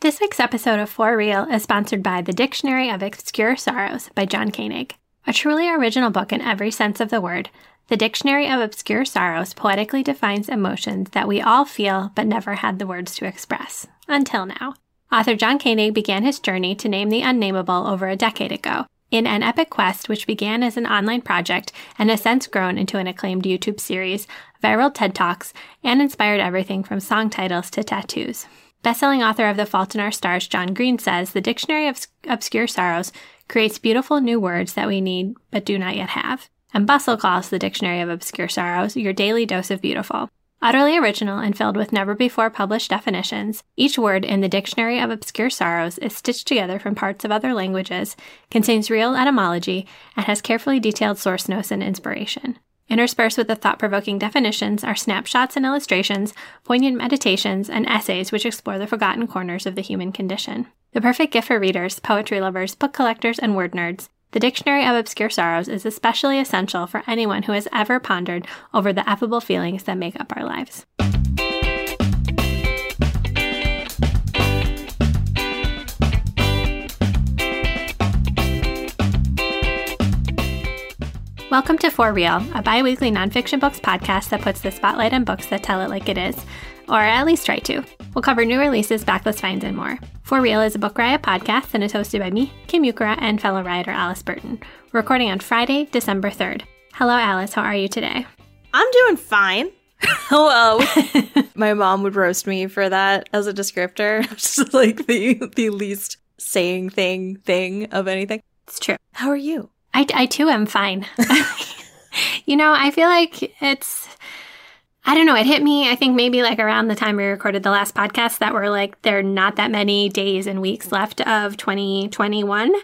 This week's episode of For Real is sponsored by The Dictionary of Obscure Sorrows by John Koenig. A truly original book in every sense of the word, The Dictionary of Obscure Sorrows poetically defines emotions that we all feel but never had the words to express. Until now. Author John Koenig began his journey to name the unnameable over a decade ago in an epic quest which began as an online project and has since grown into an acclaimed YouTube series, viral TED Talks, and inspired everything from song titles to tattoos. Bestselling author of The Fault in Our Stars, John Green says the Dictionary of Obscure Sorrows creates beautiful new words that we need but do not yet have. And Bustle calls the Dictionary of Obscure Sorrows your daily dose of beautiful. Utterly original and filled with never before published definitions, each word in the Dictionary of Obscure Sorrows is stitched together from parts of other languages, contains real etymology, and has carefully detailed source notes and inspiration. Interspersed with the thought provoking definitions are snapshots and illustrations, poignant meditations, and essays which explore the forgotten corners of the human condition. The perfect gift for readers, poetry lovers, book collectors, and word nerds. The Dictionary of Obscure Sorrows is especially essential for anyone who has ever pondered over the affable feelings that make up our lives. Welcome to For Real, a bi weekly nonfiction books podcast that puts the spotlight on books that tell it like it is, or at least try to. We'll cover new releases, backlist finds, and more. For Real is a Book Riot podcast and is hosted by me, Kim Ukura, and fellow writer Alice Burton. We're recording on Friday, December 3rd. Hello, Alice. How are you today? I'm doing fine. Hello. My mom would roast me for that as a descriptor. Just like the the least saying thing thing of anything. It's true. How are you? I, I too am fine. you know, I feel like it's, I don't know, it hit me, I think maybe like around the time we recorded the last podcast that were like, there are not that many days and weeks left of 2021.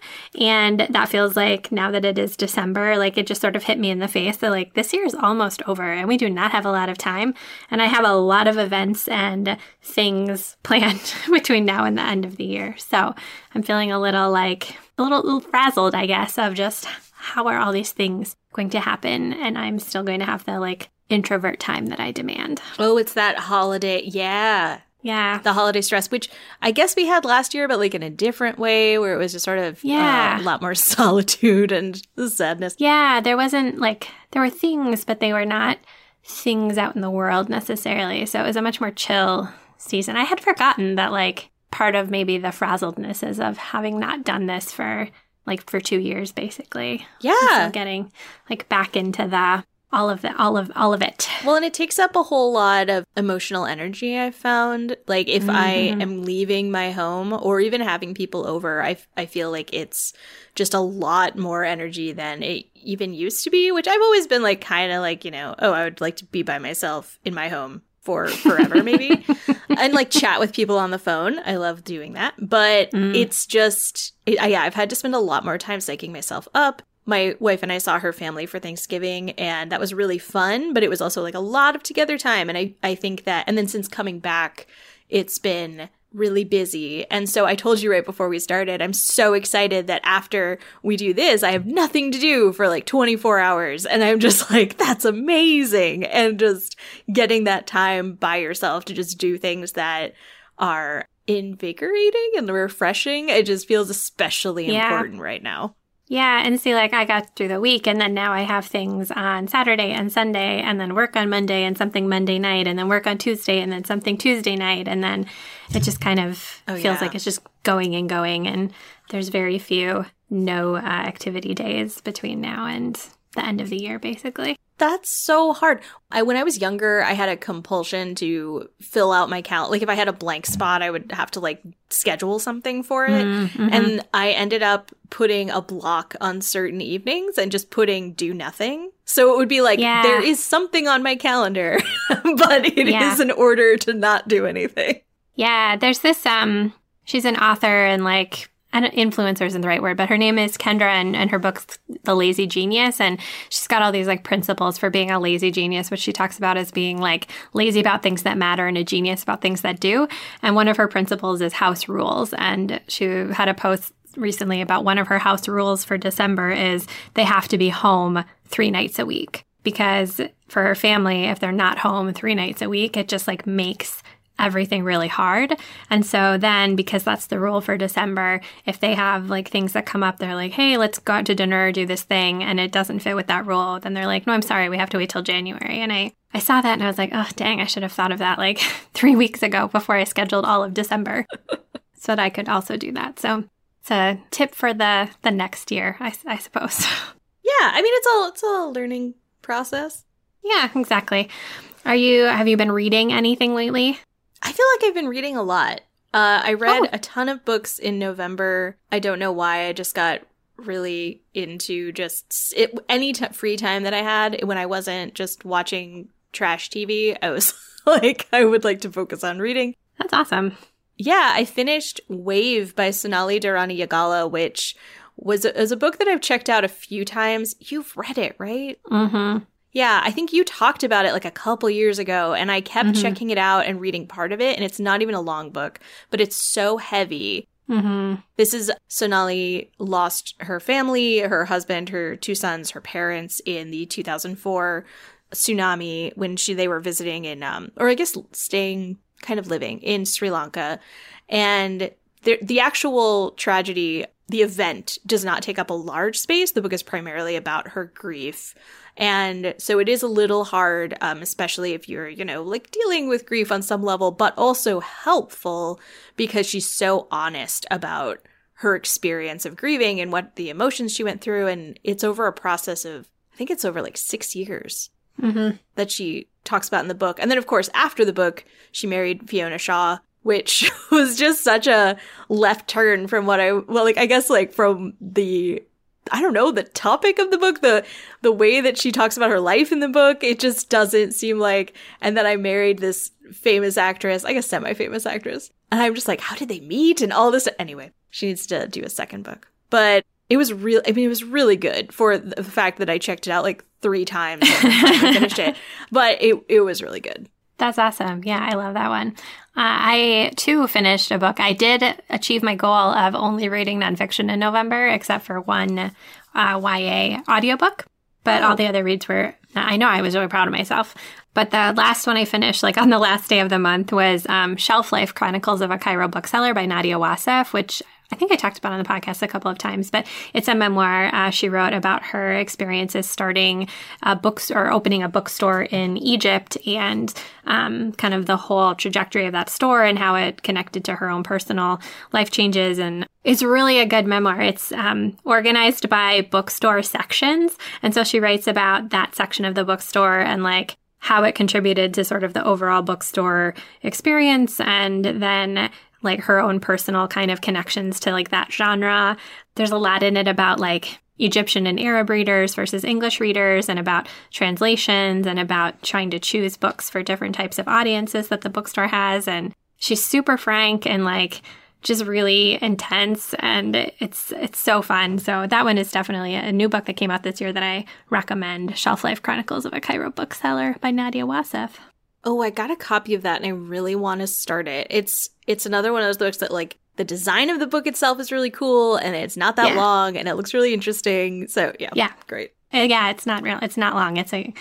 And that feels like now that it is December, like it just sort of hit me in the face that like this year is almost over and we do not have a lot of time. And I have a lot of events and things planned between now and the end of the year. So I'm feeling a little like, a little, little frazzled, I guess, of just how are all these things going to happen? And I'm still going to have the like introvert time that I demand. Oh, it's that holiday. Yeah. Yeah. The holiday stress, which I guess we had last year, but like in a different way where it was just sort of yeah. Uh, a lot more solitude and sadness. Yeah. There wasn't like, there were things, but they were not things out in the world necessarily. So it was a much more chill season. I had forgotten that like part of maybe the frazzledness is of having not done this for like for two years basically. Yeah. Getting like back into the all of the all of all of it. Well, and it takes up a whole lot of emotional energy. I found like if mm-hmm. I am leaving my home or even having people over, I I feel like it's just a lot more energy than it even used to be. Which I've always been like kind of like you know oh I would like to be by myself in my home for forever maybe. And like chat with people on the phone. I love doing that. But mm. it's just it, yeah i've had to spend a lot more time psyching myself up. My wife and i saw her family for thanksgiving and that was really fun but it was also like a lot of together time. And i i think that and then since coming back it's been really busy. And so I told you right before we started, I'm so excited that after we do this, I have nothing to do for like 24 hours. And I'm just like, that's amazing. And just getting that time by yourself to just do things that are invigorating and refreshing, it just feels especially yeah. important right now. Yeah, and see, like I got through the week, and then now I have things on Saturday and Sunday, and then work on Monday and something Monday night, and then work on Tuesday, and then something Tuesday night, and then it just kind of oh, feels yeah. like it's just going and going, and there's very few no uh, activity days between now and the end of the year, basically. That's so hard. I when I was younger, I had a compulsion to fill out my calendar. Like if I had a blank spot, I would have to like schedule something for it. Mm-hmm. And I ended up putting a block on certain evenings and just putting do nothing. So it would be like yeah. there is something on my calendar, but it yeah. is in order to not do anything. Yeah, there's this um she's an author and like and influencer isn't the right word, but her name is Kendra and, and her book's The Lazy Genius. And she's got all these like principles for being a lazy genius, which she talks about as being like lazy about things that matter and a genius about things that do. And one of her principles is house rules. And she had a post recently about one of her house rules for December is they have to be home three nights a week because for her family, if they're not home three nights a week, it just like makes everything really hard. And so then, because that's the rule for December, if they have like things that come up, they're like, hey, let's go out to dinner, do this thing, and it doesn't fit with that rule, then they're like, no, I'm sorry, we have to wait till January. And I, I saw that and I was like, oh, dang, I should have thought of that like three weeks ago before I scheduled all of December so that I could also do that. So it's a tip for the the next year, I, I suppose. Yeah, I mean it's all it's all a learning process. Yeah, exactly. Are you have you been reading anything lately? I feel like I've been reading a lot. Uh, I read oh. a ton of books in November. I don't know why. I just got really into just it, any t- free time that I had when I wasn't just watching trash TV. I was like, I would like to focus on reading. That's awesome. Yeah, I finished Wave by Sonali Deraniyagala, which was a, was a book that I've checked out a few times. You've read it, right? Mm-hmm. Yeah, I think you talked about it like a couple years ago, and I kept mm-hmm. checking it out and reading part of it. And it's not even a long book, but it's so heavy. Mm-hmm. This is Sonali lost her family, her husband, her two sons, her parents in the 2004 tsunami when she they were visiting in um or I guess staying kind of living in Sri Lanka. And the, the actual tragedy, the event, does not take up a large space. The book is primarily about her grief. And so it is a little hard, um, especially if you're, you know, like dealing with grief on some level, but also helpful because she's so honest about her experience of grieving and what the emotions she went through. And it's over a process of, I think it's over like six years mm-hmm. that she talks about in the book. And then, of course, after the book, she married Fiona Shaw, which was just such a left turn from what I, well, like, I guess, like, from the, I don't know, the topic of the book, the, the way that she talks about her life in the book, it just doesn't seem like, and then I married this famous actress, I guess semi famous actress. And I'm just like, how did they meet and all this? Anyway, she needs to do a second book. But it was real. I mean, it was really good for the fact that I checked it out like three times and finished it. But it it was really good. That's awesome. Yeah, I love that one. Uh, I too finished a book. I did achieve my goal of only reading nonfiction in November, except for one uh, YA audiobook. But oh. all the other reads were, I know I was really proud of myself. But the last one I finished, like on the last day of the month, was um, Shelf Life Chronicles of a Cairo Bookseller by Nadia Wassef, which I think I talked about on the podcast a couple of times, but it's a memoir uh, she wrote about her experiences starting a bookstore, opening a bookstore in Egypt and um, kind of the whole trajectory of that store and how it connected to her own personal life changes. And it's really a good memoir. It's um, organized by bookstore sections. And so she writes about that section of the bookstore and like how it contributed to sort of the overall bookstore experience and then like her own personal kind of connections to like that genre. There's a lot in it about like Egyptian and Arab readers versus English readers and about translations and about trying to choose books for different types of audiences that the bookstore has. And she's super frank and like just really intense and it's it's so fun. So that one is definitely a new book that came out this year that I recommend. Shelf Life Chronicles of a Cairo Bookseller by Nadia Wassef. Oh, I got a copy of that and I really want to start it. It's it's another one of those books that like the design of the book itself is really cool and it's not that yeah. long and it looks really interesting. So, yeah. Yeah. Great. Uh, yeah, it's not real. It's not long. It's a,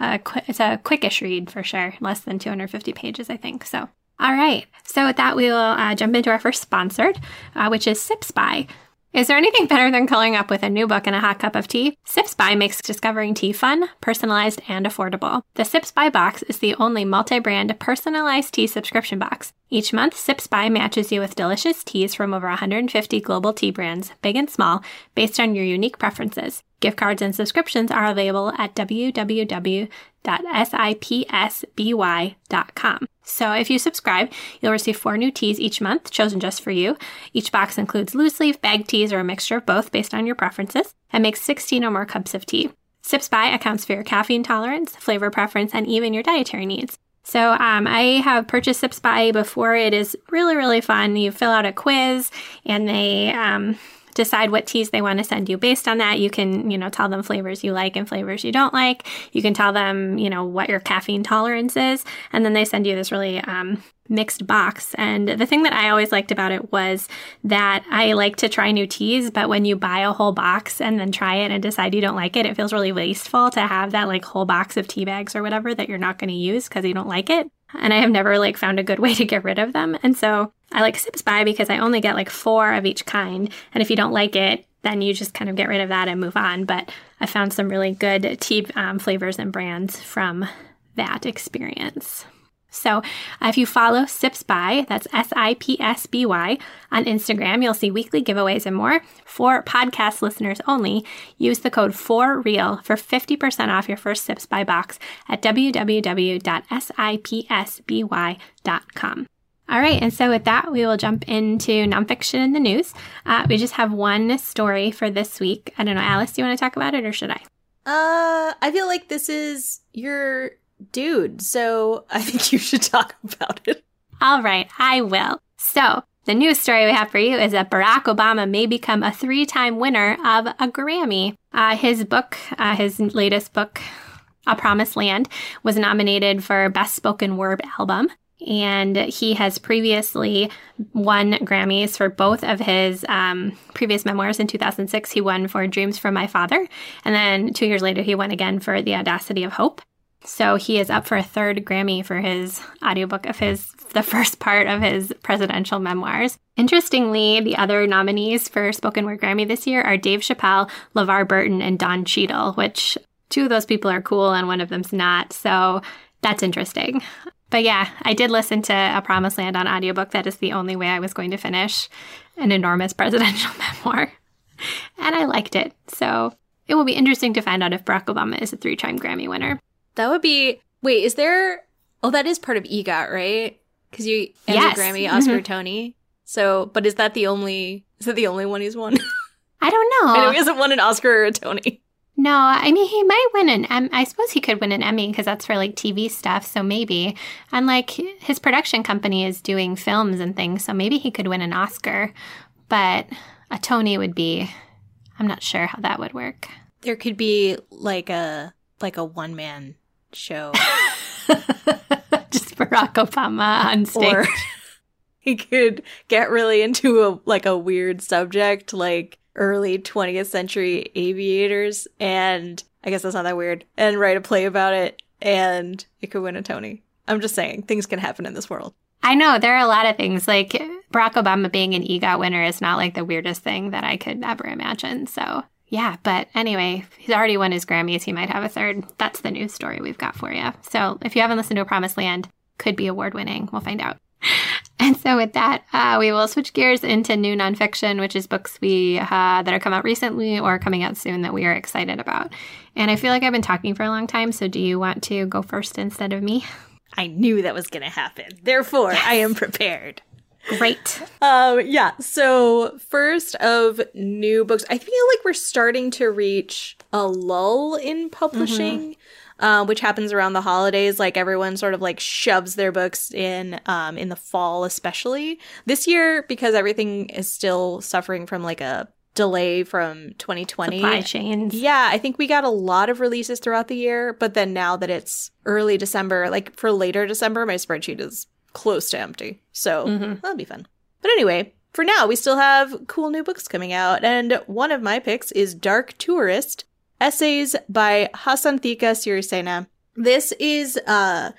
a qu- it's a quickish read for sure. Less than 250 pages, I think. So, all right. So with that, we will uh, jump into our first sponsored, uh, which is Sips By. Is there anything better than curling up with a new book and a hot cup of tea? Sips by makes discovering tea fun, personalized, and affordable. The Sips by box is the only multi-brand personalized tea subscription box. Each month, Sips by matches you with delicious teas from over 150 global tea brands, big and small, based on your unique preferences. Gift cards and subscriptions are available at www.sipsby.com. So if you subscribe, you'll receive four new teas each month, chosen just for you. Each box includes loose leaf, bag teas, or a mixture of both based on your preferences, and makes 16 or more cups of tea. Sips by accounts for your caffeine tolerance, flavor preference, and even your dietary needs. So um, I have purchased Sips by before. It is really, really fun. You fill out a quiz and they um, decide what teas they want to send you based on that. You can, you know, tell them flavors you like and flavors you don't like. You can tell them, you know, what your caffeine tolerance is. And then they send you this really um, mixed box. And the thing that I always liked about it was that I like to try new teas, but when you buy a whole box and then try it and decide you don't like it, it feels really wasteful to have that like whole box of tea bags or whatever that you're not going to use because you don't like it. And I have never like found a good way to get rid of them. And so I like Sips by because I only get like four of each kind. And if you don't like it, then you just kind of get rid of that and move on. But I found some really good tea um, flavors and brands from that experience. So uh, if you follow Sips By, that's S I P S B Y, on Instagram, you'll see weekly giveaways and more. For podcast listeners only, use the code 4REAL for 50% off your first Sips By box at www.sipsby.com. All right, and so with that, we will jump into nonfiction in the news. Uh, we just have one story for this week. I don't know, Alice, do you want to talk about it or should I? Uh, I feel like this is your dude, so I think you should talk about it. All right, I will. So, the news story we have for you is that Barack Obama may become a three time winner of a Grammy. Uh, his book, uh, his latest book, A Promised Land, was nominated for Best Spoken Word Album. And he has previously won Grammys for both of his um, previous memoirs. In 2006, he won for Dreams from My Father. And then two years later, he won again for The Audacity of Hope. So he is up for a third Grammy for his audiobook of his the first part of his presidential memoirs. Interestingly, the other nominees for spoken word Grammy this year are Dave Chappelle, LeVar Burton, and Don Cheadle, which two of those people are cool and one of them's not. So that's interesting. But yeah, I did listen to A Promised Land on audiobook. That is the only way I was going to finish an enormous presidential memoir. And I liked it. So it will be interesting to find out if Barack Obama is a three time Grammy winner. That would be. Wait, is there? Oh, that is part of EGOT, right? Because you Emmy, Yes. Grammy, Oscar, Mhm. Tony. So, but is that the only? Is that the only one he's won? I don't know. I know he hasn't won an Oscar or a Tony. No, I mean he might win an. Em- I suppose he could win an Emmy because that's for like TV stuff. So maybe, and like his production company is doing films and things, so maybe he could win an Oscar. But a Tony would be. I'm not sure how that would work. There could be like a like a one man show, Just Barack Obama on stage. or he could get really into a like a weird subject, like early 20th century aviators, and I guess that's not that weird, and write a play about it, and it could win a Tony. I'm just saying, things can happen in this world. I know there are a lot of things like Barack Obama being an EGOT winner is not like the weirdest thing that I could ever imagine. So yeah, but anyway, he's already won his Grammys. He might have a third. That's the news story we've got for you. So if you haven't listened to A Promised Land, could be award winning. We'll find out. And so with that, uh, we will switch gears into new nonfiction, which is books we uh, that are come out recently or coming out soon that we are excited about. And I feel like I've been talking for a long time. So do you want to go first instead of me? I knew that was going to happen. Therefore, I am prepared. Great. Um, yeah. So first of new books, I feel like we're starting to reach a lull in publishing, uh, which happens around the holidays. Like everyone sort of like shoves their books in um, in the fall, especially this year because everything is still suffering from like a delay from 2020. Supply chains. Yeah, I think we got a lot of releases throughout the year, but then now that it's early December, like for later December, my spreadsheet is close to empty. So Mhm. that'll be fun. But anyway, for now, we still have cool new books coming out, and one of my picks is Dark Tourist Essays by Hasanthika Sirisena. This is uh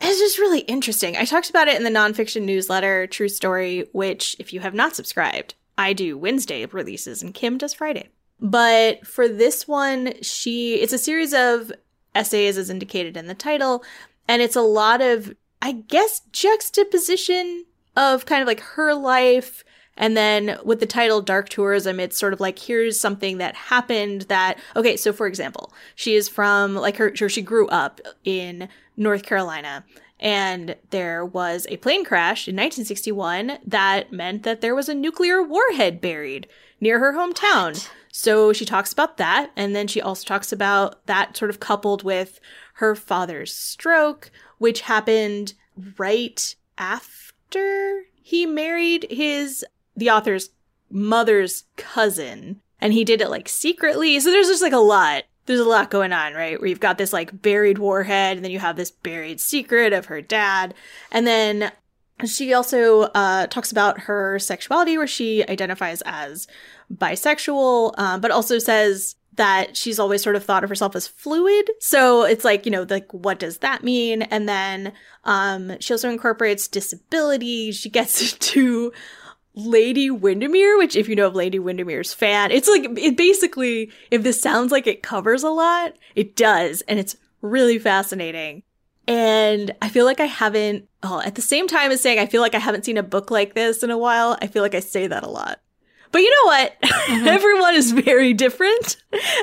it's just really interesting. I talked about it in the nonfiction newsletter, True Story, which, if you have not subscribed, I do Wednesday releases and Kim does Friday. But for this one, she it's a series of essays as indicated in the title, and it's a lot of, I guess, juxtaposition of kind of like her life. And then with the title Dark Tourism, it's sort of like here's something that happened that okay, so for example, she is from like her she grew up in North Carolina and there was a plane crash in 1961 that meant that there was a nuclear warhead buried near her hometown. So she talks about that. And then she also talks about that sort of coupled with her father's stroke, which happened right after he married his, the author's mother's cousin. And he did it like secretly. So there's just like a lot. There's a lot going on, right? Where you've got this like buried warhead, and then you have this buried secret of her dad. And then she also uh, talks about her sexuality, where she identifies as bisexual, uh, but also says that she's always sort of thought of herself as fluid. So it's like, you know, like what does that mean? And then um, she also incorporates disability. She gets to Lady Windermere, which if you know of Lady Windermere's fan, it's like it basically if this sounds like it covers a lot, it does, and it's really fascinating. And I feel like I haven't, oh, at the same time as saying I feel like I haven't seen a book like this in a while, I feel like I say that a lot. But you know what? Mm-hmm. Everyone is very different.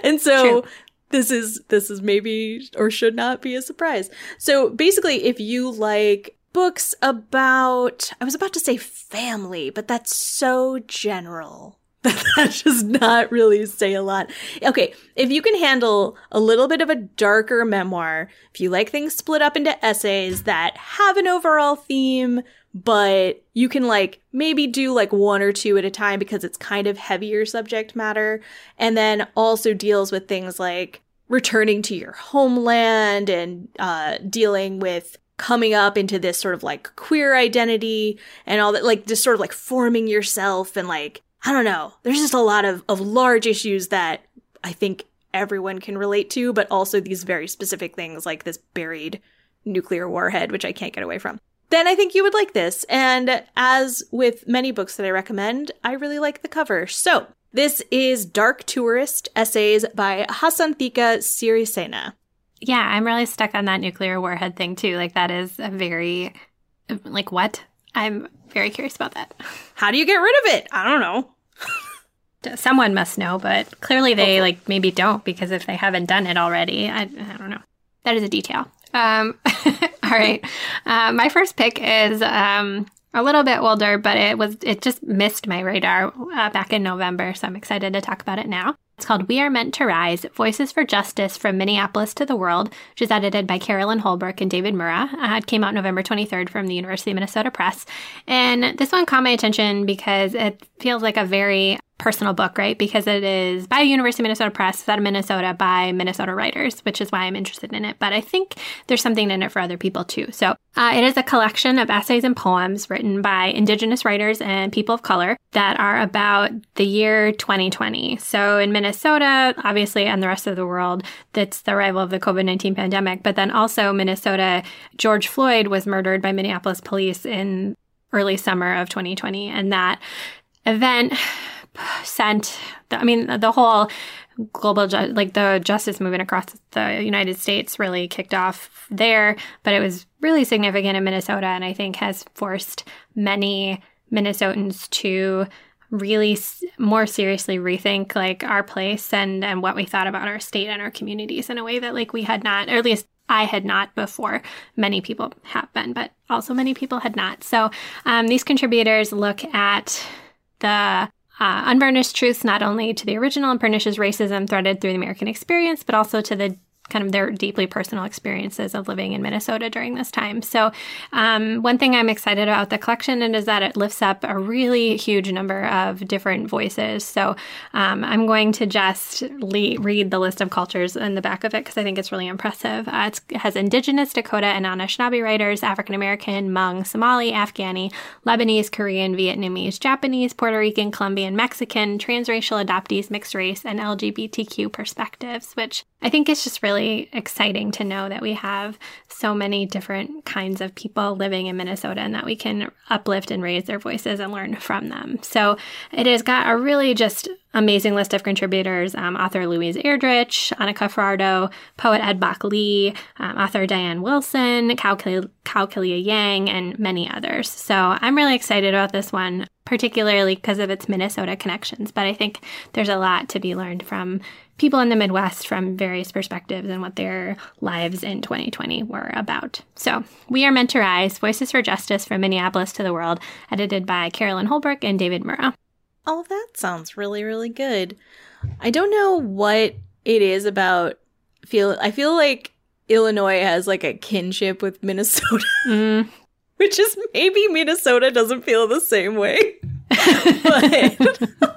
And so True. this is this is maybe or should not be a surprise. So basically if you like books about I was about to say family, but that's so general. that does not really say a lot. Okay, if you can handle a little bit of a darker memoir, if you like things split up into essays that have an overall theme, but you can like maybe do like one or two at a time because it's kind of heavier subject matter, and then also deals with things like returning to your homeland and uh, dealing with coming up into this sort of like queer identity and all that, like just sort of like forming yourself and like I don't know. There's just a lot of, of large issues that I think everyone can relate to, but also these very specific things like this buried nuclear warhead, which I can't get away from. Then I think you would like this. And as with many books that I recommend, I really like the cover. So this is Dark Tourist Essays by Hasanthika Sirisena. Yeah, I'm really stuck on that nuclear warhead thing too. Like that is a very like what? I'm very curious about that. How do you get rid of it? I don't know. Someone must know, but clearly they like maybe don't because if they haven't done it already, I, I don't know. That is a detail. Um, all right, uh, my first pick is um, a little bit older, but it was it just missed my radar uh, back in November, so I'm excited to talk about it now. It's called We Are Meant to Rise Voices for Justice from Minneapolis to the World, which is edited by Carolyn Holbrook and David Mura. Uh, it came out November 23rd from the University of Minnesota Press. And this one caught my attention because it feels like a very personal book, right? Because it is by University of Minnesota Press, out of Minnesota by Minnesota writers, which is why I'm interested in it. But I think there's something in it for other people too. So uh, it is a collection of essays and poems written by Indigenous writers and people of color that are about the year 2020. So in Minnesota, obviously, and the rest of the world, that's the arrival of the COVID 19 pandemic. But then also Minnesota, George Floyd was murdered by Minneapolis police in early summer of 2020. And that event sent, the, I mean, the whole global, ju- like the justice movement across the United States really kicked off there, but it was really significant in Minnesota and I think has forced many Minnesotans to really more seriously rethink like our place and and what we thought about our state and our communities in a way that like we had not or at least I had not before. Many people have been, but also many people had not. So um, these contributors look at the uh, unvarnished truths not only to the original and pernicious racism threaded through the American experience, but also to the kind of their deeply personal experiences of living in Minnesota during this time. So, um, one thing I'm excited about the collection and is that it lifts up a really huge number of different voices. So, um, I'm going to just le- read the list of cultures in the back of it because I think it's really impressive. Uh, it has Indigenous, Dakota, and Anishinaabe writers, African American, Hmong, Somali, Afghani, Lebanese, Korean, Vietnamese, Japanese, Puerto Rican, Colombian, Mexican, transracial adoptees, mixed race, and LGBTQ perspectives, which I think it's just really exciting to know that we have so many different kinds of people living in Minnesota and that we can uplift and raise their voices and learn from them. So it has got a really just amazing list of contributors um, author Louise Erdrich, Anika Fajardo, poet Ed Bok Lee, um, author Diane Wilson, Kao Kalia Yang, and many others. So I'm really excited about this one, particularly because of its Minnesota connections. But I think there's a lot to be learned from people in the Midwest from various perspectives and what their lives in 2020 were about. So, We Are Meant to Rise Voices for Justice from Minneapolis to the World, edited by Carolyn Holbrook and David Mura. Oh, that sounds really, really good. I don't know what it is about feel I feel like Illinois has like a kinship with Minnesota. Mm. Which is maybe Minnesota doesn't feel the same way. but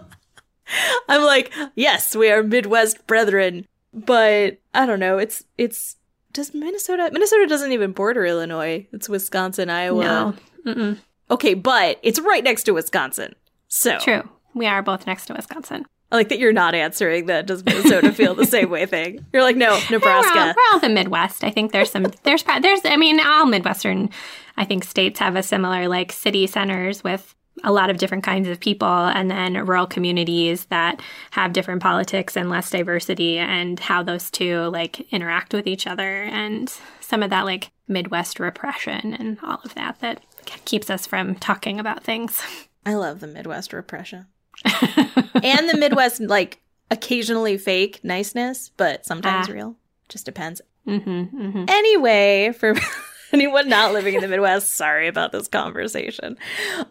I'm like, yes, we are Midwest brethren. But I don't know. It's it's does Minnesota Minnesota doesn't even border Illinois. It's Wisconsin, Iowa. No. Mm-mm. Okay, but it's right next to Wisconsin. So True. We are both next to Wisconsin. I like that you're not answering that does Minnesota feel the same way thing. You're like, no, We're all, Nebraska. we're all the Midwest. I think there's some there's there's I mean all Midwestern I think states have a similar like city centers with a lot of different kinds of people and then rural communities that have different politics and less diversity and how those two like interact with each other and some of that like Midwest repression and all of that that keeps us from talking about things. I love the Midwest repression. and the Midwest like occasionally fake niceness, but sometimes Ah. real. Just depends. mm-hmm, mm-hmm. Anyway, for anyone not living in the Midwest, sorry about this conversation.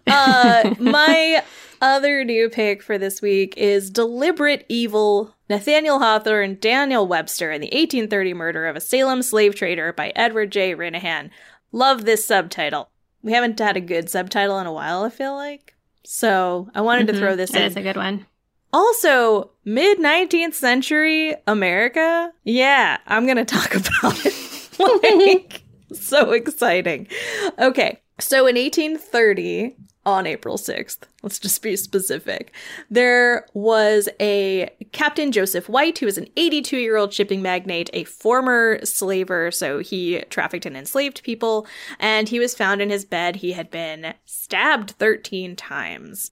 Uh, my other new pick for this week is Deliberate Evil Nathaniel Hawthorne, Daniel Webster, and the 1830 Murder of a Salem Slave Trader by Edward J. Renehan. Love this subtitle. We haven't had a good subtitle in a while, I feel like. So I wanted to throw this That in. is a good one. Also, mid 19th century America. Yeah, I'm going to talk about it. like, so exciting. Okay, so in 1830, on April 6th, let's just be specific, there was a Captain Joseph White, who was an 82 year old shipping magnate, a former slaver, so he trafficked and enslaved people, and he was found in his bed. He had been stabbed 13 times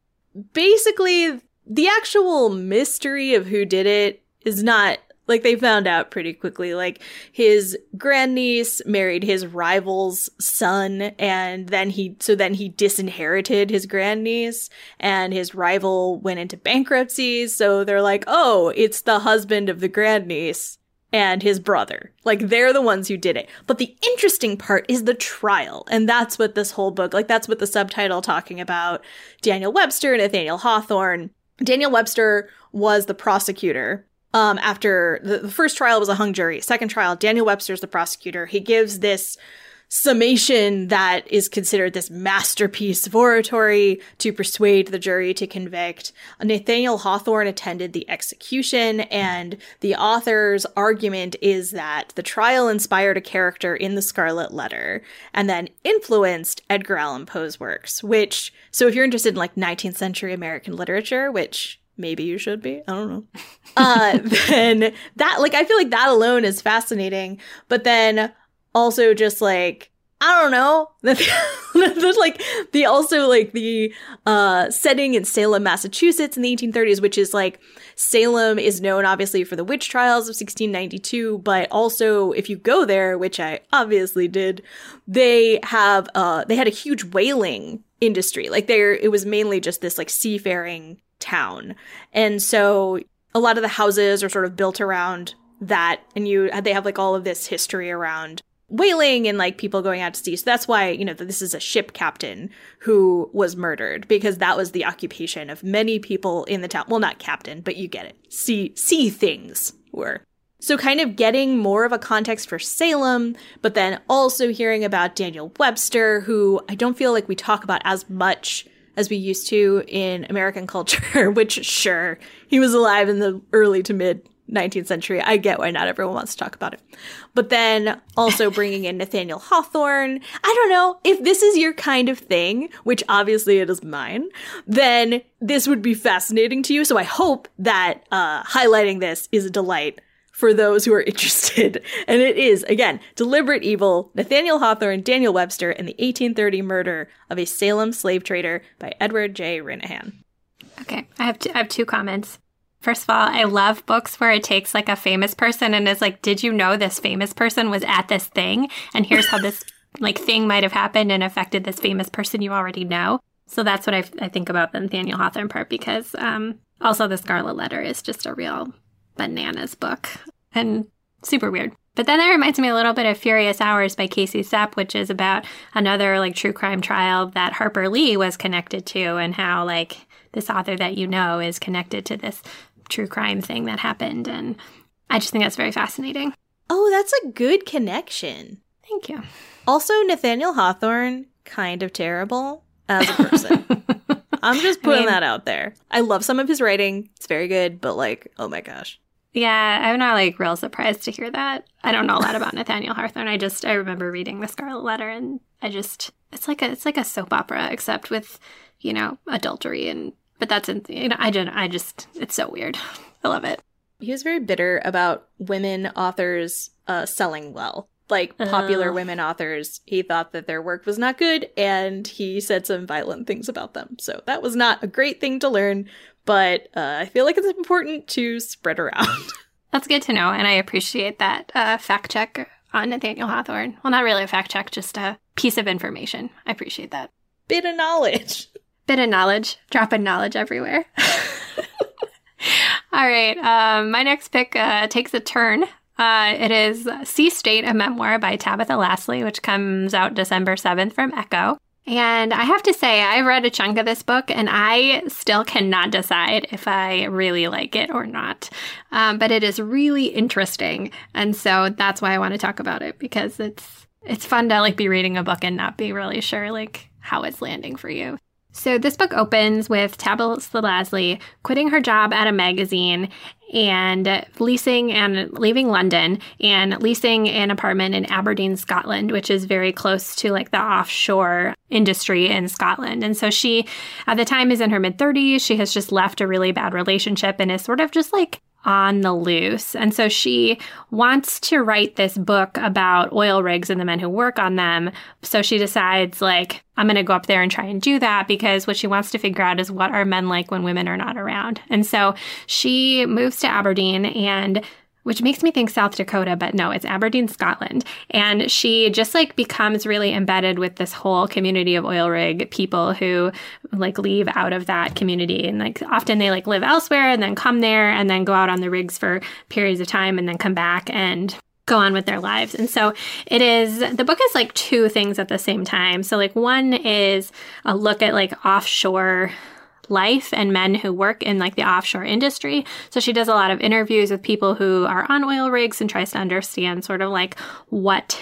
basically the actual mystery of who did it is not like they found out pretty quickly like his grandniece married his rival's son and then he so then he disinherited his grandniece and his rival went into bankruptcy so they're like oh it's the husband of the grandniece and his brother. Like they're the ones who did it. But the interesting part is the trial. And that's what this whole book, like that's what the subtitle talking about Daniel Webster, and Nathaniel Hawthorne. Daniel Webster was the prosecutor. Um, after the, the first trial was a hung jury. Second trial, Daniel Webster's the prosecutor. He gives this summation that is considered this masterpiece of oratory to persuade the jury to convict. Nathaniel Hawthorne attended the execution, and the author's argument is that the trial inspired a character in the Scarlet Letter and then influenced Edgar Allan Poe's works, which, so if you're interested in like 19th century American literature, which maybe you should be, I don't know, uh, then that, like, I feel like that alone is fascinating. But then also just like I don't know. There's like the also like the uh setting in Salem, Massachusetts in the 1830s, which is like Salem is known obviously for the witch trials of 1692, but also if you go there, which I obviously did, they have uh they had a huge whaling industry. Like there it was mainly just this like seafaring town. And so a lot of the houses are sort of built around that and you they have like all of this history around whaling and like people going out to sea. So that's why, you know, this is a ship captain who was murdered because that was the occupation of many people in the town. Well, not captain, but you get it. Sea sea things were. So kind of getting more of a context for Salem, but then also hearing about Daniel Webster, who I don't feel like we talk about as much as we used to in American culture, which sure, he was alive in the early to mid 19th century. I get why not everyone wants to talk about it. But then also bringing in Nathaniel Hawthorne. I don't know if this is your kind of thing, which obviously it is mine, then this would be fascinating to you. So I hope that uh, highlighting this is a delight for those who are interested. And it is, again, Deliberate Evil, Nathaniel Hawthorne, Daniel Webster, and the 1830 Murder of a Salem Slave Trader by Edward J. Renehan. Okay, I have two, I have two comments. First of all, I love books where it takes like a famous person and is like, "Did you know this famous person was at this thing? And here's how this like thing might have happened and affected this famous person you already know." So that's what I, I think about the Nathaniel Hawthorne part because um, also the Scarlet Letter is just a real bananas book and super weird. But then that reminds me a little bit of Furious Hours by Casey Cep, which is about another like true crime trial that Harper Lee was connected to and how like this author that you know is connected to this true crime thing that happened. And I just think that's very fascinating. Oh, that's a good connection. Thank you. Also, Nathaniel Hawthorne, kind of terrible as a person. I'm just putting I mean, that out there. I love some of his writing. It's very good, but like, oh my gosh. Yeah, I'm not like real surprised to hear that. I don't know a lot about Nathaniel Hawthorne. I just I remember reading The Scarlet Letter and I just it's like a it's like a soap opera except with, you know, adultery and but that's in, you know I just I just it's so weird. I love it. He was very bitter about women authors uh, selling well like popular women authors, he thought that their work was not good and he said some violent things about them. So that was not a great thing to learn, but uh, I feel like it's important to spread around. That's good to know, and I appreciate that uh, fact check on Nathaniel Hawthorne. Well, not really a fact check, just a piece of information. I appreciate that. Bit of knowledge. Bit of knowledge. Dropping knowledge everywhere. All right. Um, my next pick uh, takes a turn uh, it is Sea State, a memoir by Tabitha Lasley, which comes out December 7th from Ecco. And I have to say, I read a chunk of this book and I still cannot decide if I really like it or not. Um, but it is really interesting. And so that's why I want to talk about it because it's it's fun to like be reading a book and not be really sure like how it's landing for you. So this book opens with Tabitha Lasley quitting her job at a magazine and leasing and leaving London and leasing an apartment in Aberdeen, Scotland, which is very close to like the offshore industry in Scotland. And so she, at the time, is in her mid 30s. She has just left a really bad relationship and is sort of just like on the loose. And so she wants to write this book about oil rigs and the men who work on them. So she decides, like, I'm going to go up there and try and do that because what she wants to figure out is what are men like when women are not around. And so she moves to Aberdeen and which makes me think South Dakota, but no, it's Aberdeen, Scotland. And she just like becomes really embedded with this whole community of oil rig people who like leave out of that community. And like often they like live elsewhere and then come there and then go out on the rigs for periods of time and then come back and go on with their lives. And so it is the book is like two things at the same time. So like one is a look at like offshore life and men who work in like the offshore industry. So she does a lot of interviews with people who are on oil rigs and tries to understand sort of like what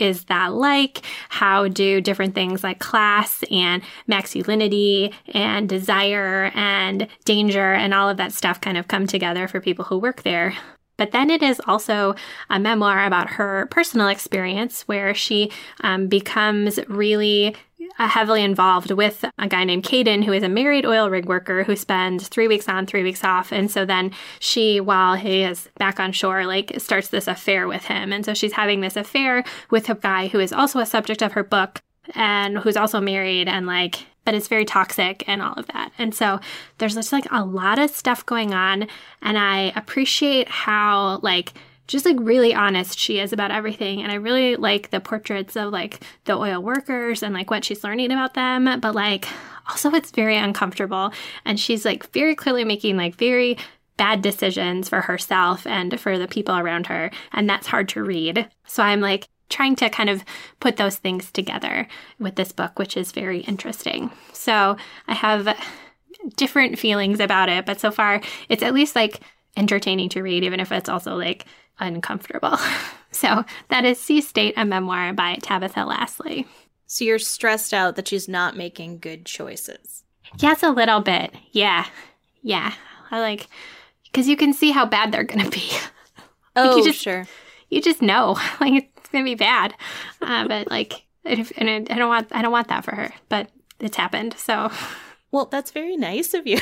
is that like? How do different things like class and masculinity and desire and danger and all of that stuff kind of come together for people who work there? But then it is also a memoir about her personal experience where she um, becomes really Uh, heavily involved with a guy named Caden, who is a married oil rig worker who spends three weeks on, three weeks off. And so then she, while he is back on shore, like starts this affair with him. And so she's having this affair with a guy who is also a subject of her book and who's also married and like but it's very toxic and all of that. And so there's just like a lot of stuff going on. And I appreciate how, like, just like really honest she is about everything. And I really like the portraits of like the oil workers and like what she's learning about them. But like, also, it's very uncomfortable. And she's like very clearly making like very bad decisions for herself and for the people around her. And that's hard to read. So I'm like, trying to kind of put those things together with this book, which is very interesting. So I have different feelings about it, but so far it's at least like entertaining to read, even if it's also like uncomfortable. so that is Sea State, a memoir by Tabitha Lasley. So you're stressed out that she's not making good choices. Yes, a little bit. Yeah. Yeah. I like, because you can see how bad they're going to be. Oh, you just, sure. You just know. Like, it's gonna be bad. Uh, but like, and I don't want I don't want that for her. But it's happened. So, well, that's very nice of you.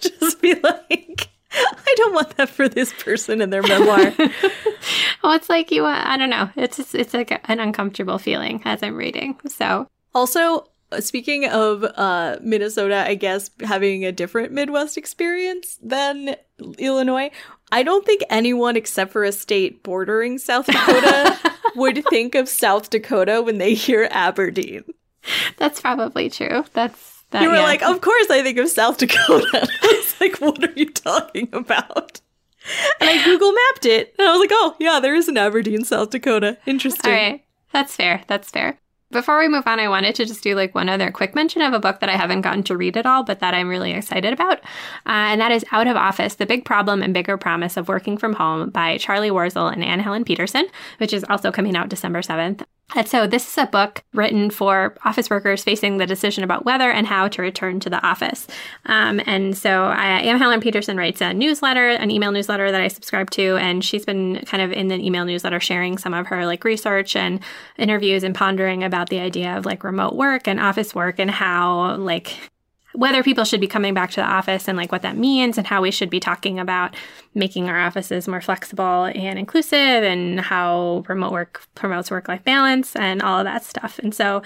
Just be like. I don't want that for this person in their memoir. well, it's like you. I don't know. It's just, it's like an uncomfortable feeling as I'm reading. So also, uh, speaking of uh, Minnesota, I guess having a different Midwest experience than Illinois, I don't think anyone except for a state bordering South Dakota would think of South Dakota when they hear Aberdeen. That's probably true. That's that, you were yeah. like, of course I think of South Dakota. Was like, what are you talking about? And I Google mapped it, and I was like, oh yeah, there is an Aberdeen, South Dakota. Interesting. All right, that's fair. That's fair. Before we move on, I wanted to just do like one other quick mention of a book that I haven't gotten to read at all, but that I'm really excited about. Uh, and that is Out of Office The Big Problem and Bigger Promise of Working from Home by Charlie Warzel and Anne Helen Petersen, which is also coming out December 7th. And so, this is a book written for office workers facing the decision about whether and how to return to the office. Um, and so, I, Anne Helen Petersen writes a newsletter, an email newsletter that I subscribe to, and she's been kind of in the email newsletter sharing some of her like research and interviews and pondering about the idea of like remote work and office work and how like whether people should be coming back to the office and like what that means and how we should be talking about making our offices more flexible and inclusive and how remote work promotes work life balance and all of that stuff. And so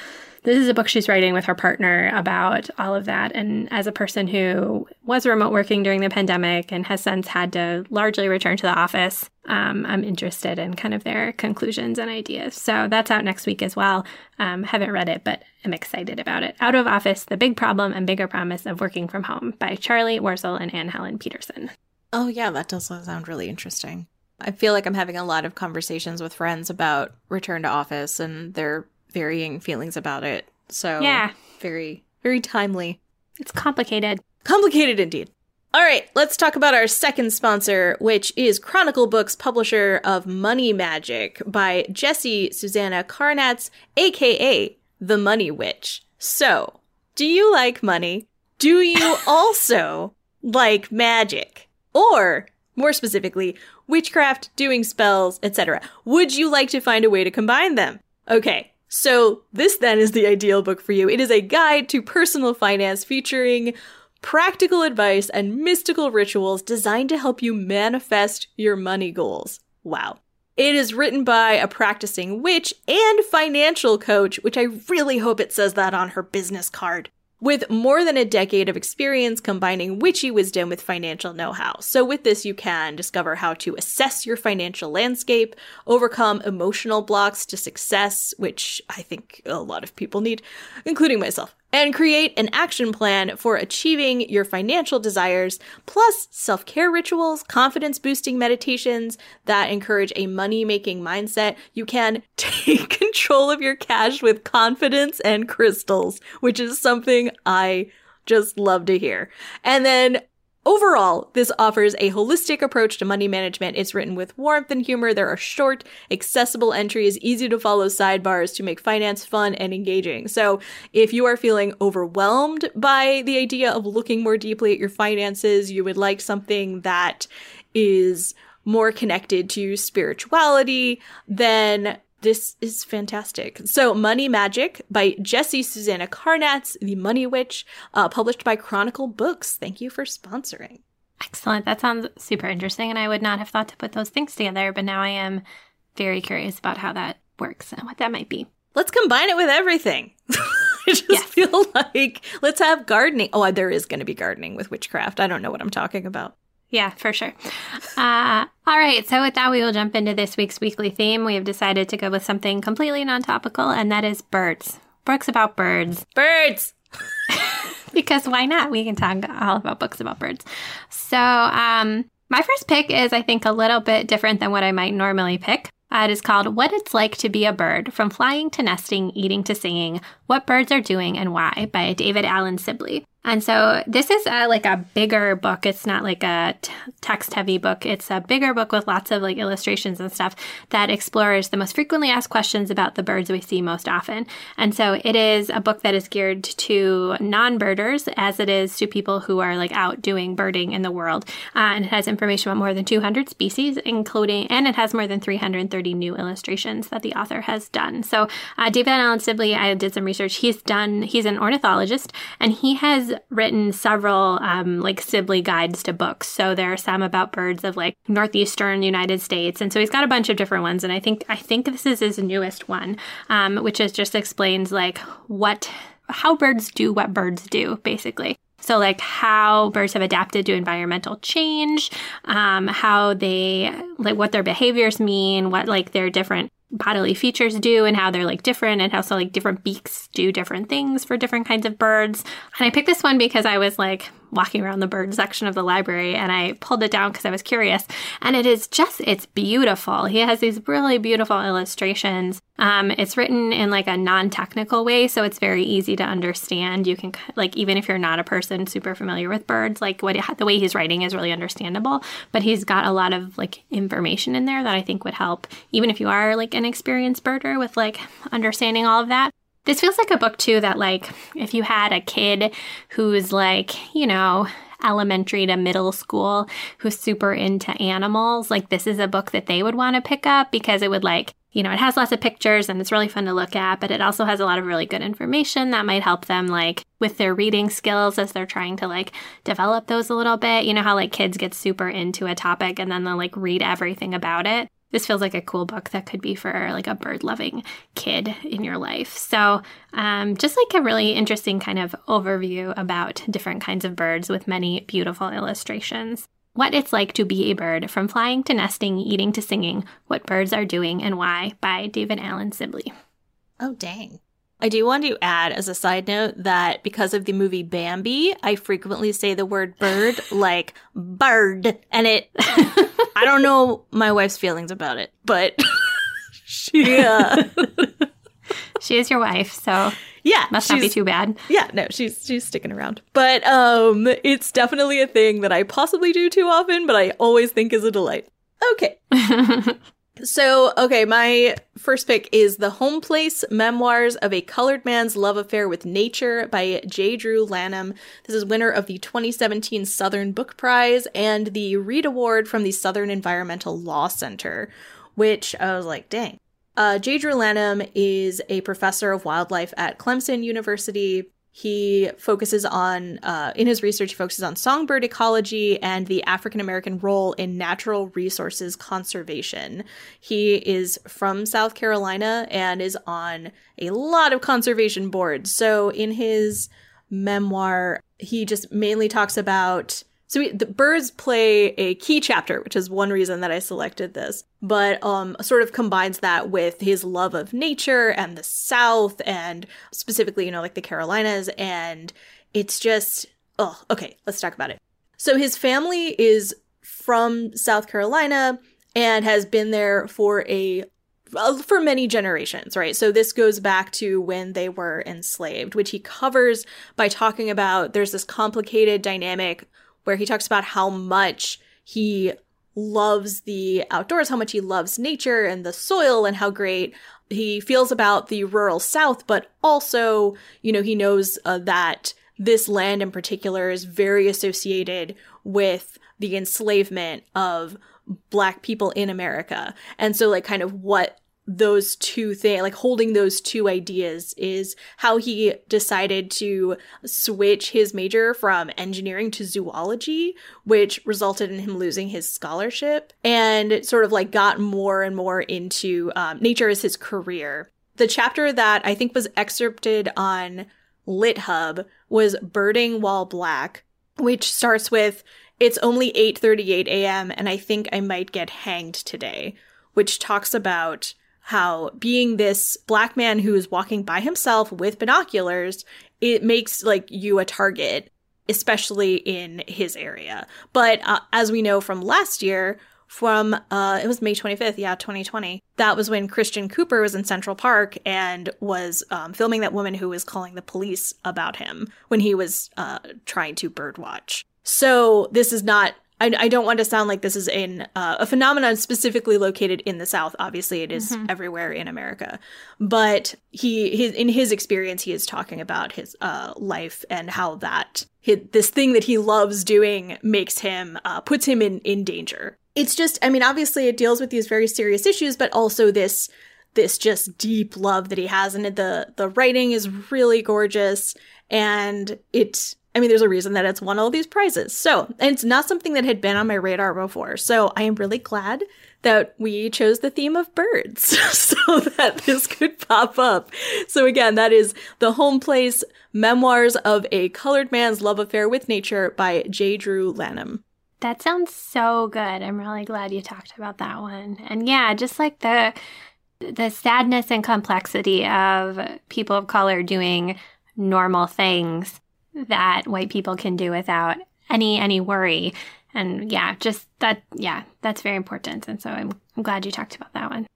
this is a book she's writing with her partner about all of that. And as a person who was remote working during the pandemic and has since had to largely return to the office, um, I'm interested in kind of their conclusions and ideas. So that's out next week as well. Um, haven't read it, but I'm excited about it. Out of Office The Big Problem and Bigger Promise of Working from Home by Charlie Warzel and Anne Helen Petersen. Oh, yeah, that does sound really interesting. I feel like I'm having a lot of conversations with friends about return to office and their varying feelings about it. So, yeah, very, very timely. It's complicated. Complicated indeed. All right, let's talk about our second sponsor, which is Chronicle Books, publisher of Money Magic by Jesse Susanna Karnatz, aka The Money Witch. So, do you like money? Do you also like magic? Or, more specifically, witchcraft, doing spells, etc.? Would you like to find a way to combine them? Okay, so, this then is the ideal book for you. It is a guide to personal finance featuring practical advice and mystical rituals designed to help you manifest your money goals. Wow. It is written by a practicing witch and financial coach, which I really hope it says that on her business card with more than a decade of experience combining witchy wisdom with financial know how. So, with this, you can discover how to assess your financial landscape, overcome emotional blocks to success, which I think a lot of people need, including myself, and create an action plan for achieving your financial desires, plus self care rituals, confidence boosting meditations that encourage a money making mindset. You can take control of your cash with confidence and crystals, which is something I just love to hear. And then Overall, this offers a holistic approach to money management. It's written with warmth and humor. There are short, accessible entries, easy to follow sidebars to make finance fun and engaging. So, if you are feeling overwhelmed by the idea of looking more deeply at your finances, you would like something that is more connected to spirituality, then this is fantastic. So, Money Magic by Jessie Susanna Karnatz, The Money Witch, uh, published by Chronicle Books. Thank you for sponsoring. Excellent. That sounds super interesting. And I would not have thought to put those things together, but now I am very curious about how that works and what that might be. Let's combine it with everything. I just yes. feel like let's have gardening. Oh, there is going to be gardening with witchcraft. I don't know what I'm talking about. Yeah, for sure. Uh, all right. So, with that, we will jump into this week's weekly theme. We have decided to go with something completely non topical, and that is birds. Books about birds. Birds! because why not? We can talk all about books about birds. So, um, my first pick is, I think, a little bit different than what I might normally pick. Uh, it is called What It's Like to Be a Bird From Flying to Nesting, Eating to Singing What Birds Are Doing and Why by David Allen Sibley. And so this is a, like a bigger book. It's not like a t- text heavy book. It's a bigger book with lots of like illustrations and stuff that explores the most frequently asked questions about the birds we see most often. And so it is a book that is geared to non-birders as it is to people who are like out doing birding in the world. Uh, and it has information about more than 200 species, including, and it has more than 330 new illustrations that the author has done. So uh, David Allen Sibley, I did some research. He's done, he's an ornithologist and he has written several um, like Sibley guides to books. So there are some about birds of like northeastern United States, and so he's got a bunch of different ones. And I think I think this is his newest one, um, which is just explains like what how birds do what birds do, basically. So, like how birds have adapted to environmental change, um, how they, like what their behaviors mean, what like their different bodily features do and how they're like different and how so like different beaks do different things for different kinds of birds. And I picked this one because I was like, walking around the bird section of the library and I pulled it down because I was curious. And it is just, it's beautiful. He has these really beautiful illustrations. Um, it's written in like a non technical way, so it's very easy to understand. You can, like, even if you're not a person super familiar with birds, like what the way he's writing is really understandable. But he's got a lot of like information in there that I think would help, even if you are like an experienced birder with like understanding all of that. This feels like a book too that like if you had a kid who's like, you know, elementary to middle school who's super into animals, like this is a book that they would want to pick up because it would like you know, it has lots of pictures and it's really fun to look at, but it also has a lot of really good information that might help them like with their reading skills as they're trying to like develop those a little bit. You know how like kids get super into a topic and then they'll like read everything about it this feels like a cool book that could be for like a bird loving kid in your life. So, um, just like a really interesting kind of overview about different kinds of birds with many beautiful illustrations. What It's Like to Be a Bird From Flying to Nesting, Eating to Singing What Birds Are Doing and Why by David Allen Sibley. Oh, dang. I do want to add as a side note that because of the movie Bambi, I frequently say the word bird like bird. And it, I don't know my wife's feelings about it, but she, uh, she is your wife, so yeah, must not be too bad. Yeah, no, she's she's sticking around. But um, it's definitely a thing that I possibly do too often, but I always think is a delight. Okay. So, okay, my first pick is The Home Place Memoirs of a Colored Man's Love Affair with Nature by J. Drew Lanham. This is winner of the 2017 Southern Book Prize and the Reed Award from the Southern Environmental Law Center, which I was like, dang. Uh, J. Drew Lanham is a professor of wildlife at Clemson University. He focuses on, uh, in his research, he focuses on songbird ecology and the African American role in natural resources conservation. He is from South Carolina and is on a lot of conservation boards. So in his memoir, he just mainly talks about so we, the birds play a key chapter, which is one reason that I selected this, but um, sort of combines that with his love of nature and the South, and specifically, you know, like the Carolinas, and it's just oh, okay. Let's talk about it. So his family is from South Carolina and has been there for a for many generations, right? So this goes back to when they were enslaved, which he covers by talking about there's this complicated dynamic where he talks about how much he loves the outdoors, how much he loves nature and the soil, and how great he feels about the rural South, but also, you know, he knows uh, that this land in particular is very associated with the enslavement of black people in America. And so, like, kind of what those two things, like holding those two ideas, is how he decided to switch his major from engineering to zoology, which resulted in him losing his scholarship and sort of like got more and more into um, nature as his career. The chapter that I think was excerpted on LitHub was Birding While Black, which starts with it's only 8:38 a.m. and I think I might get hanged today, which talks about how being this black man who is walking by himself with binoculars, it makes like you a target, especially in his area. But uh, as we know from last year, from uh it was May 25th, yeah, 2020. That was when Christian Cooper was in Central Park and was um, filming that woman who was calling the police about him when he was uh trying to birdwatch. So this is not I, I don't want to sound like this is in uh, a phenomenon specifically located in the South. Obviously, it is mm-hmm. everywhere in America, but he his in his experience, he is talking about his uh, life and how that his, this thing that he loves doing makes him uh, puts him in in danger. It's just, I mean, obviously, it deals with these very serious issues, but also this this just deep love that he has, and the the writing is really gorgeous, and it I mean, there's a reason that it's won all these prizes. So, it's not something that had been on my radar before. So, I am really glad that we chose the theme of birds so that this could pop up. So, again, that is The Home Place Memoirs of a Colored Man's Love Affair with Nature by J. Drew Lanham. That sounds so good. I'm really glad you talked about that one. And yeah, just like the the sadness and complexity of people of color doing normal things that white people can do without any any worry. And yeah, just that yeah, that's very important. And so I'm, I'm glad you talked about that one.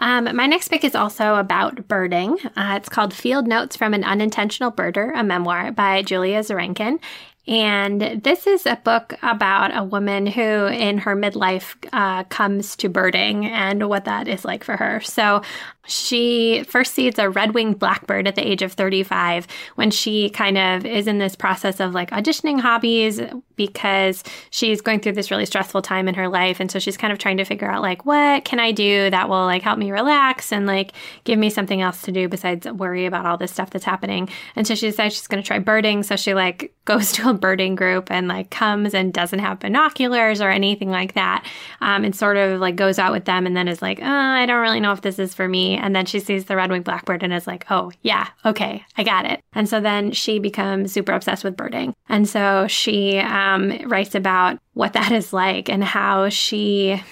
Um, my next pick is also about birding. Uh, it's called Field Notes from an Unintentional Birder, a memoir by Julia Zarankin. And this is a book about a woman who, in her midlife, uh, comes to birding and what that is like for her. So she first sees a red winged blackbird at the age of 35 when she kind of is in this process of like auditioning hobbies because she's going through this really stressful time in her life. And so she's kind of trying to figure out like, what can I do that will like help me relax and like give me something else to do besides worry about all this stuff that's happening. And so she decides she's going to try birding. So she like goes to a birding group and like comes and doesn't have binoculars or anything like that. Um, and sort of like goes out with them and then is like, oh, I don't really know if this is for me. And then she sees the red winged blackbird and is like, oh, yeah, okay, I got it. And so then she becomes super obsessed with birding. And so she um, writes about what that is like and how she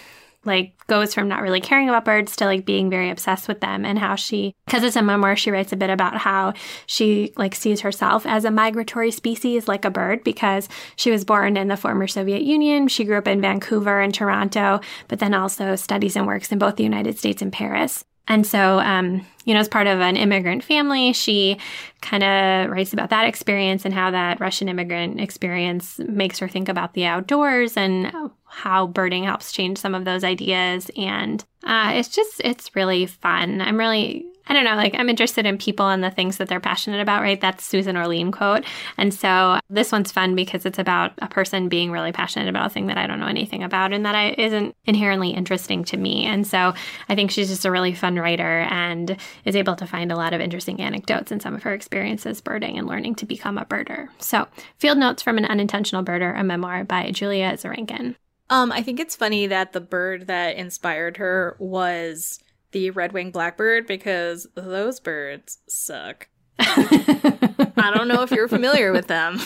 like goes from not really caring about birds to like being very obsessed with them and how she because it's a memoir she writes a bit about how she like sees herself as a migratory species like a bird because she was born in the former soviet union she grew up in vancouver and toronto but then also studies and works in both the united states and paris and so, um, you know, as part of an immigrant family, she kind of writes about that experience and how that Russian immigrant experience makes her think about the outdoors and how birding helps change some of those ideas. And uh, it's just, it's really fun. I'm really I don't know, like I'm interested in people and the things that they're passionate about, right? That's Susan Orlean quote. And so this one's fun because it's about a person being really passionate about a thing that I don't know anything about and that I, isn't inherently interesting to me. And so I think she's just a really fun writer and is able to find a lot of interesting anecdotes in some of her experiences birding and learning to become a birder. So Field Notes from an Unintentional Birder, a memoir by Julia Zarankin. Um, I think it's funny that the bird that inspired her was the red winged blackbird because those birds suck. I don't know if you're familiar with them,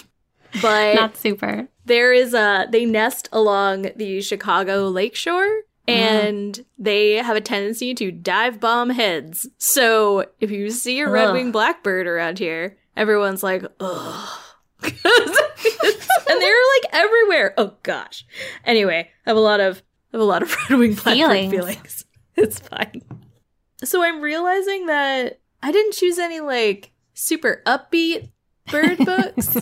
but not super. There is a they nest along the Chicago lakeshore mm-hmm. and mm. they have a tendency to dive bomb heads. So if you see a red winged blackbird around here, everyone's like, ugh. and they're like everywhere. Oh gosh. Anyway, I have a lot of I have a lot of red winged blackbird feelings. feelings. It's fine. So I'm realizing that I didn't choose any like super upbeat bird books.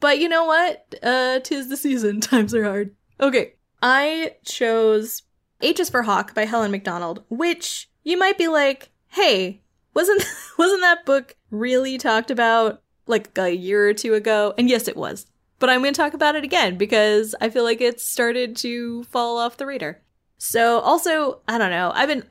but you know what? Uh tis the season. Times are hard. Okay. I chose H is for Hawk by Helen Macdonald, which you might be like, "Hey, wasn't wasn't that book really talked about like a year or two ago?" And yes, it was. But I'm going to talk about it again because I feel like it's started to fall off the radar. So also, I don't know. I've been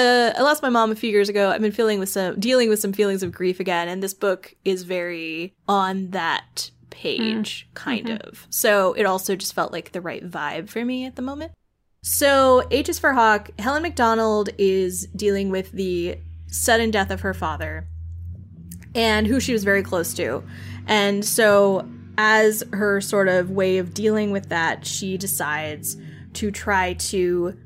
uh, I lost my mom a few years ago. I've been feeling with some dealing with some feelings of grief again, and this book is very on that page, mm. kind mm-hmm. of. So it also just felt like the right vibe for me at the moment. So H is for Hawk. Helen Macdonald is dealing with the sudden death of her father, and who she was very close to, and so as her sort of way of dealing with that, she decides to try to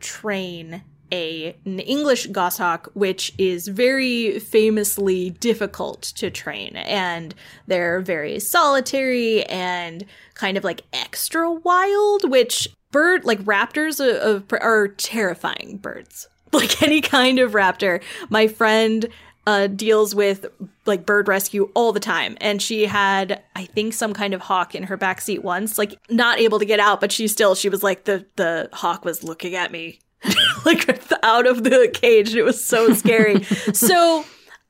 train a, an English goshawk, which is very famously difficult to train. And they're very solitary and kind of like extra wild, which bird, like raptors, are, are terrifying birds. Like any kind of raptor. My friend uh, deals with like bird rescue all the time. And she had, I think, some kind of hawk in her backseat once, like not able to get out, but she still, she was like, the, the hawk was looking at me like out of the cage. It was so scary. so,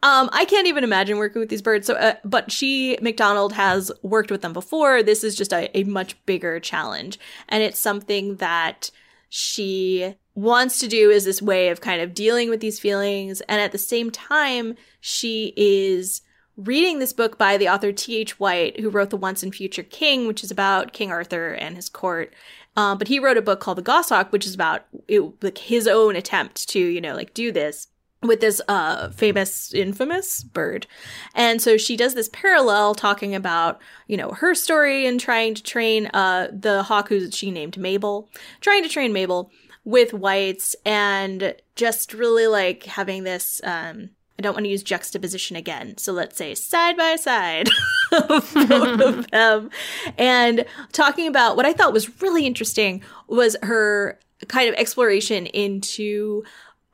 um, I can't even imagine working with these birds. So, uh, but she, Macdonald has worked with them before. This is just a, a much bigger challenge. And it's something that she wants to do is this way of kind of dealing with these feelings. And at the same time, she is reading this book by the author T.H. White, who wrote The Once and Future King, which is about King Arthur and his court. Um, but he wrote a book called The Goshawk, which is about it, like his own attempt to, you know, like do this with this uh famous infamous bird. And so she does this parallel talking about, you know, her story and trying to train uh the hawk who she named Mabel, trying to train Mabel with White's and just really like having this um I don't want to use juxtaposition again. So let's say side by side of both of them. And talking about what I thought was really interesting was her kind of exploration into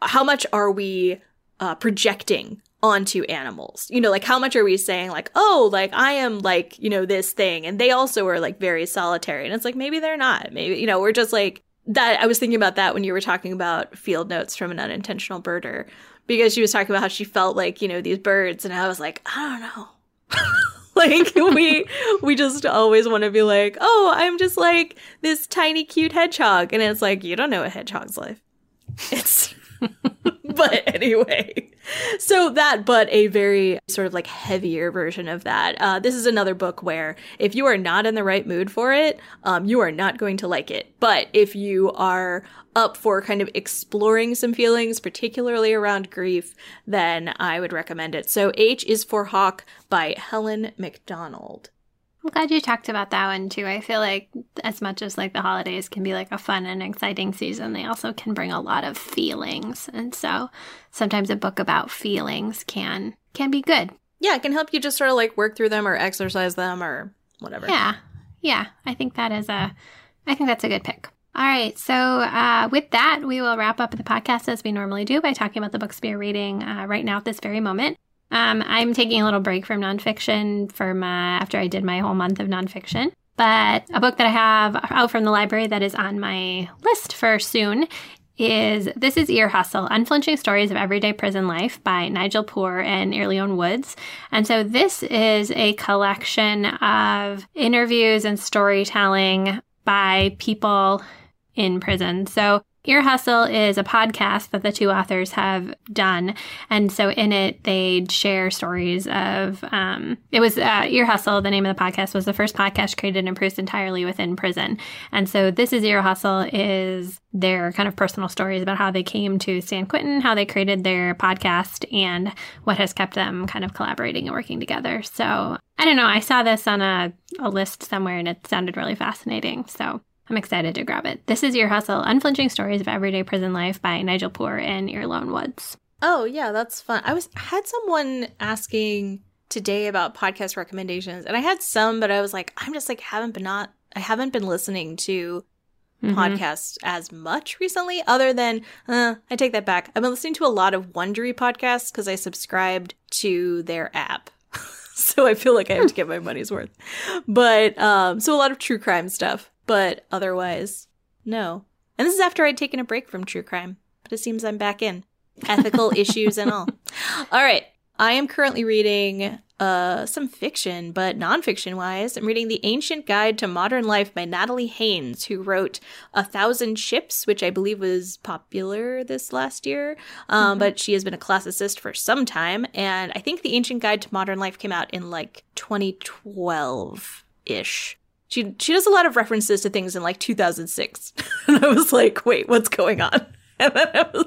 how much are we uh, projecting onto animals you know like how much are we saying like oh like i am like you know this thing and they also are like very solitary and it's like maybe they're not maybe you know we're just like that i was thinking about that when you were talking about field notes from an unintentional birder because she was talking about how she felt like you know these birds and i was like i don't know. Like we we just always want to be like oh i'm just like this tiny cute hedgehog and it's like you don't know a hedgehog's life it's but anyway, so that, but a very sort of like heavier version of that. Uh, this is another book where if you are not in the right mood for it, um, you are not going to like it. But if you are up for kind of exploring some feelings, particularly around grief, then I would recommend it. So H is for Hawk by Helen Macdonald. I'm glad you talked about that one too. I feel like as much as like the holidays can be like a fun and exciting season, they also can bring a lot of feelings. And so sometimes a book about feelings can can be good. Yeah, it can help you just sort of like work through them or exercise them or whatever. Yeah. Yeah. I think that is a I think that's a good pick. All right. So, uh, with that, we will wrap up the podcast as we normally do by talking about the books we are reading uh, right now at this very moment. Um, I'm taking a little break from nonfiction for my after I did my whole month of nonfiction. But a book that I have out from the library that is on my list for soon is This is Ear Hustle Unflinching Stories of Everyday Prison Life by Nigel Poor and Earlonne Woods. And so this is a collection of interviews and storytelling by people in prison. So Ear Hustle is a podcast that the two authors have done. And so in it, they share stories of, um, it was uh, Ear Hustle, the name of the podcast, was the first podcast created and produced entirely within prison. And so this is Ear Hustle is their kind of personal stories about how they came to San Quentin, how they created their podcast, and what has kept them kind of collaborating and working together. So I don't know. I saw this on a, a list somewhere and it sounded really fascinating. So I'm excited to grab it. This is Ear Hustle Unflinching Stories of Everyday Prison Life by Nigel Poor and Earlonne Woods. Oh, yeah, that's fun. I was had someone asking today about podcast recommendations, and I had some, but I was like, I'm just like haven't been not I haven't been listening to mm-hmm. podcasts as much recently, other than uh, I take that back. I've been listening to a lot of Wondery podcasts because I subscribed to their app. so I feel like I have to get my money's worth. But um, so a lot of true crime stuff but otherwise, no. And this is after I'd taken a break from true crime, but it seems I'm back in. Ethical issues and all. All right. I am currently reading uh, some fiction, but nonfiction wise, I'm reading The Ancient Guide to Modern Life by Natalie Haynes, who wrote A Thousand Ships, which I believe was popular this last year. Um, mm-hmm. But she has been a classicist for some time. And I think The Ancient Guide to Modern Life came out in like 2012 ish she she does a lot of references to things in like 2006 and i was like wait what's going on? And then i was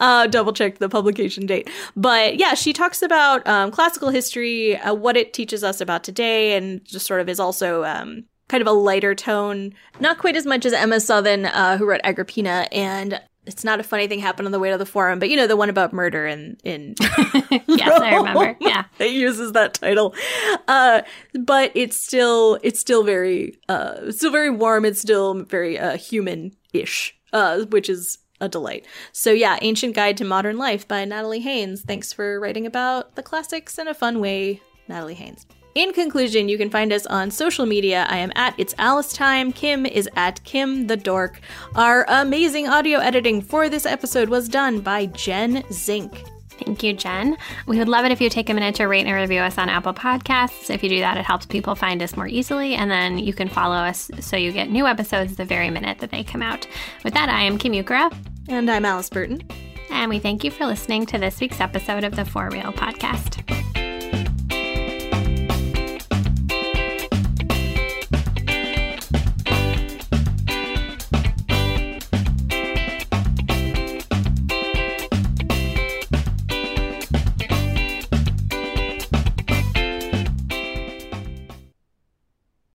uh, double checked the publication date. But yeah she talks about um, classical history uh, what it teaches us about today and just sort of is also um, kind of a lighter tone. Not quite as much as Emma Southon uh, who wrote agrippina and it's not a funny thing happened on the way to the forum, but you know the one about murder in in yes, I remember. Yeah, it uses that title, uh, but it's still it's still very uh, it's still very warm. It's still very uh, human ish, uh, which is a delight. So yeah, Ancient Guide to Modern Life by Natalie Haynes. Thanks for writing about the classics in a fun way, Natalie Haynes. In conclusion, you can find us on social media. I am at It's Alice Time. Kim is at Kim the Dork. Our amazing audio editing for this episode was done by Jen Zink. Thank you, Jen. We would love it if you take a minute to rate and review us on Apple Podcasts. If you do that, it helps people find us more easily, and then you can follow us so you get new episodes the very minute that they come out. With that, I am Kim Ukura. And I'm Alice Burton. And we thank you for listening to this week's episode of the For Real podcast.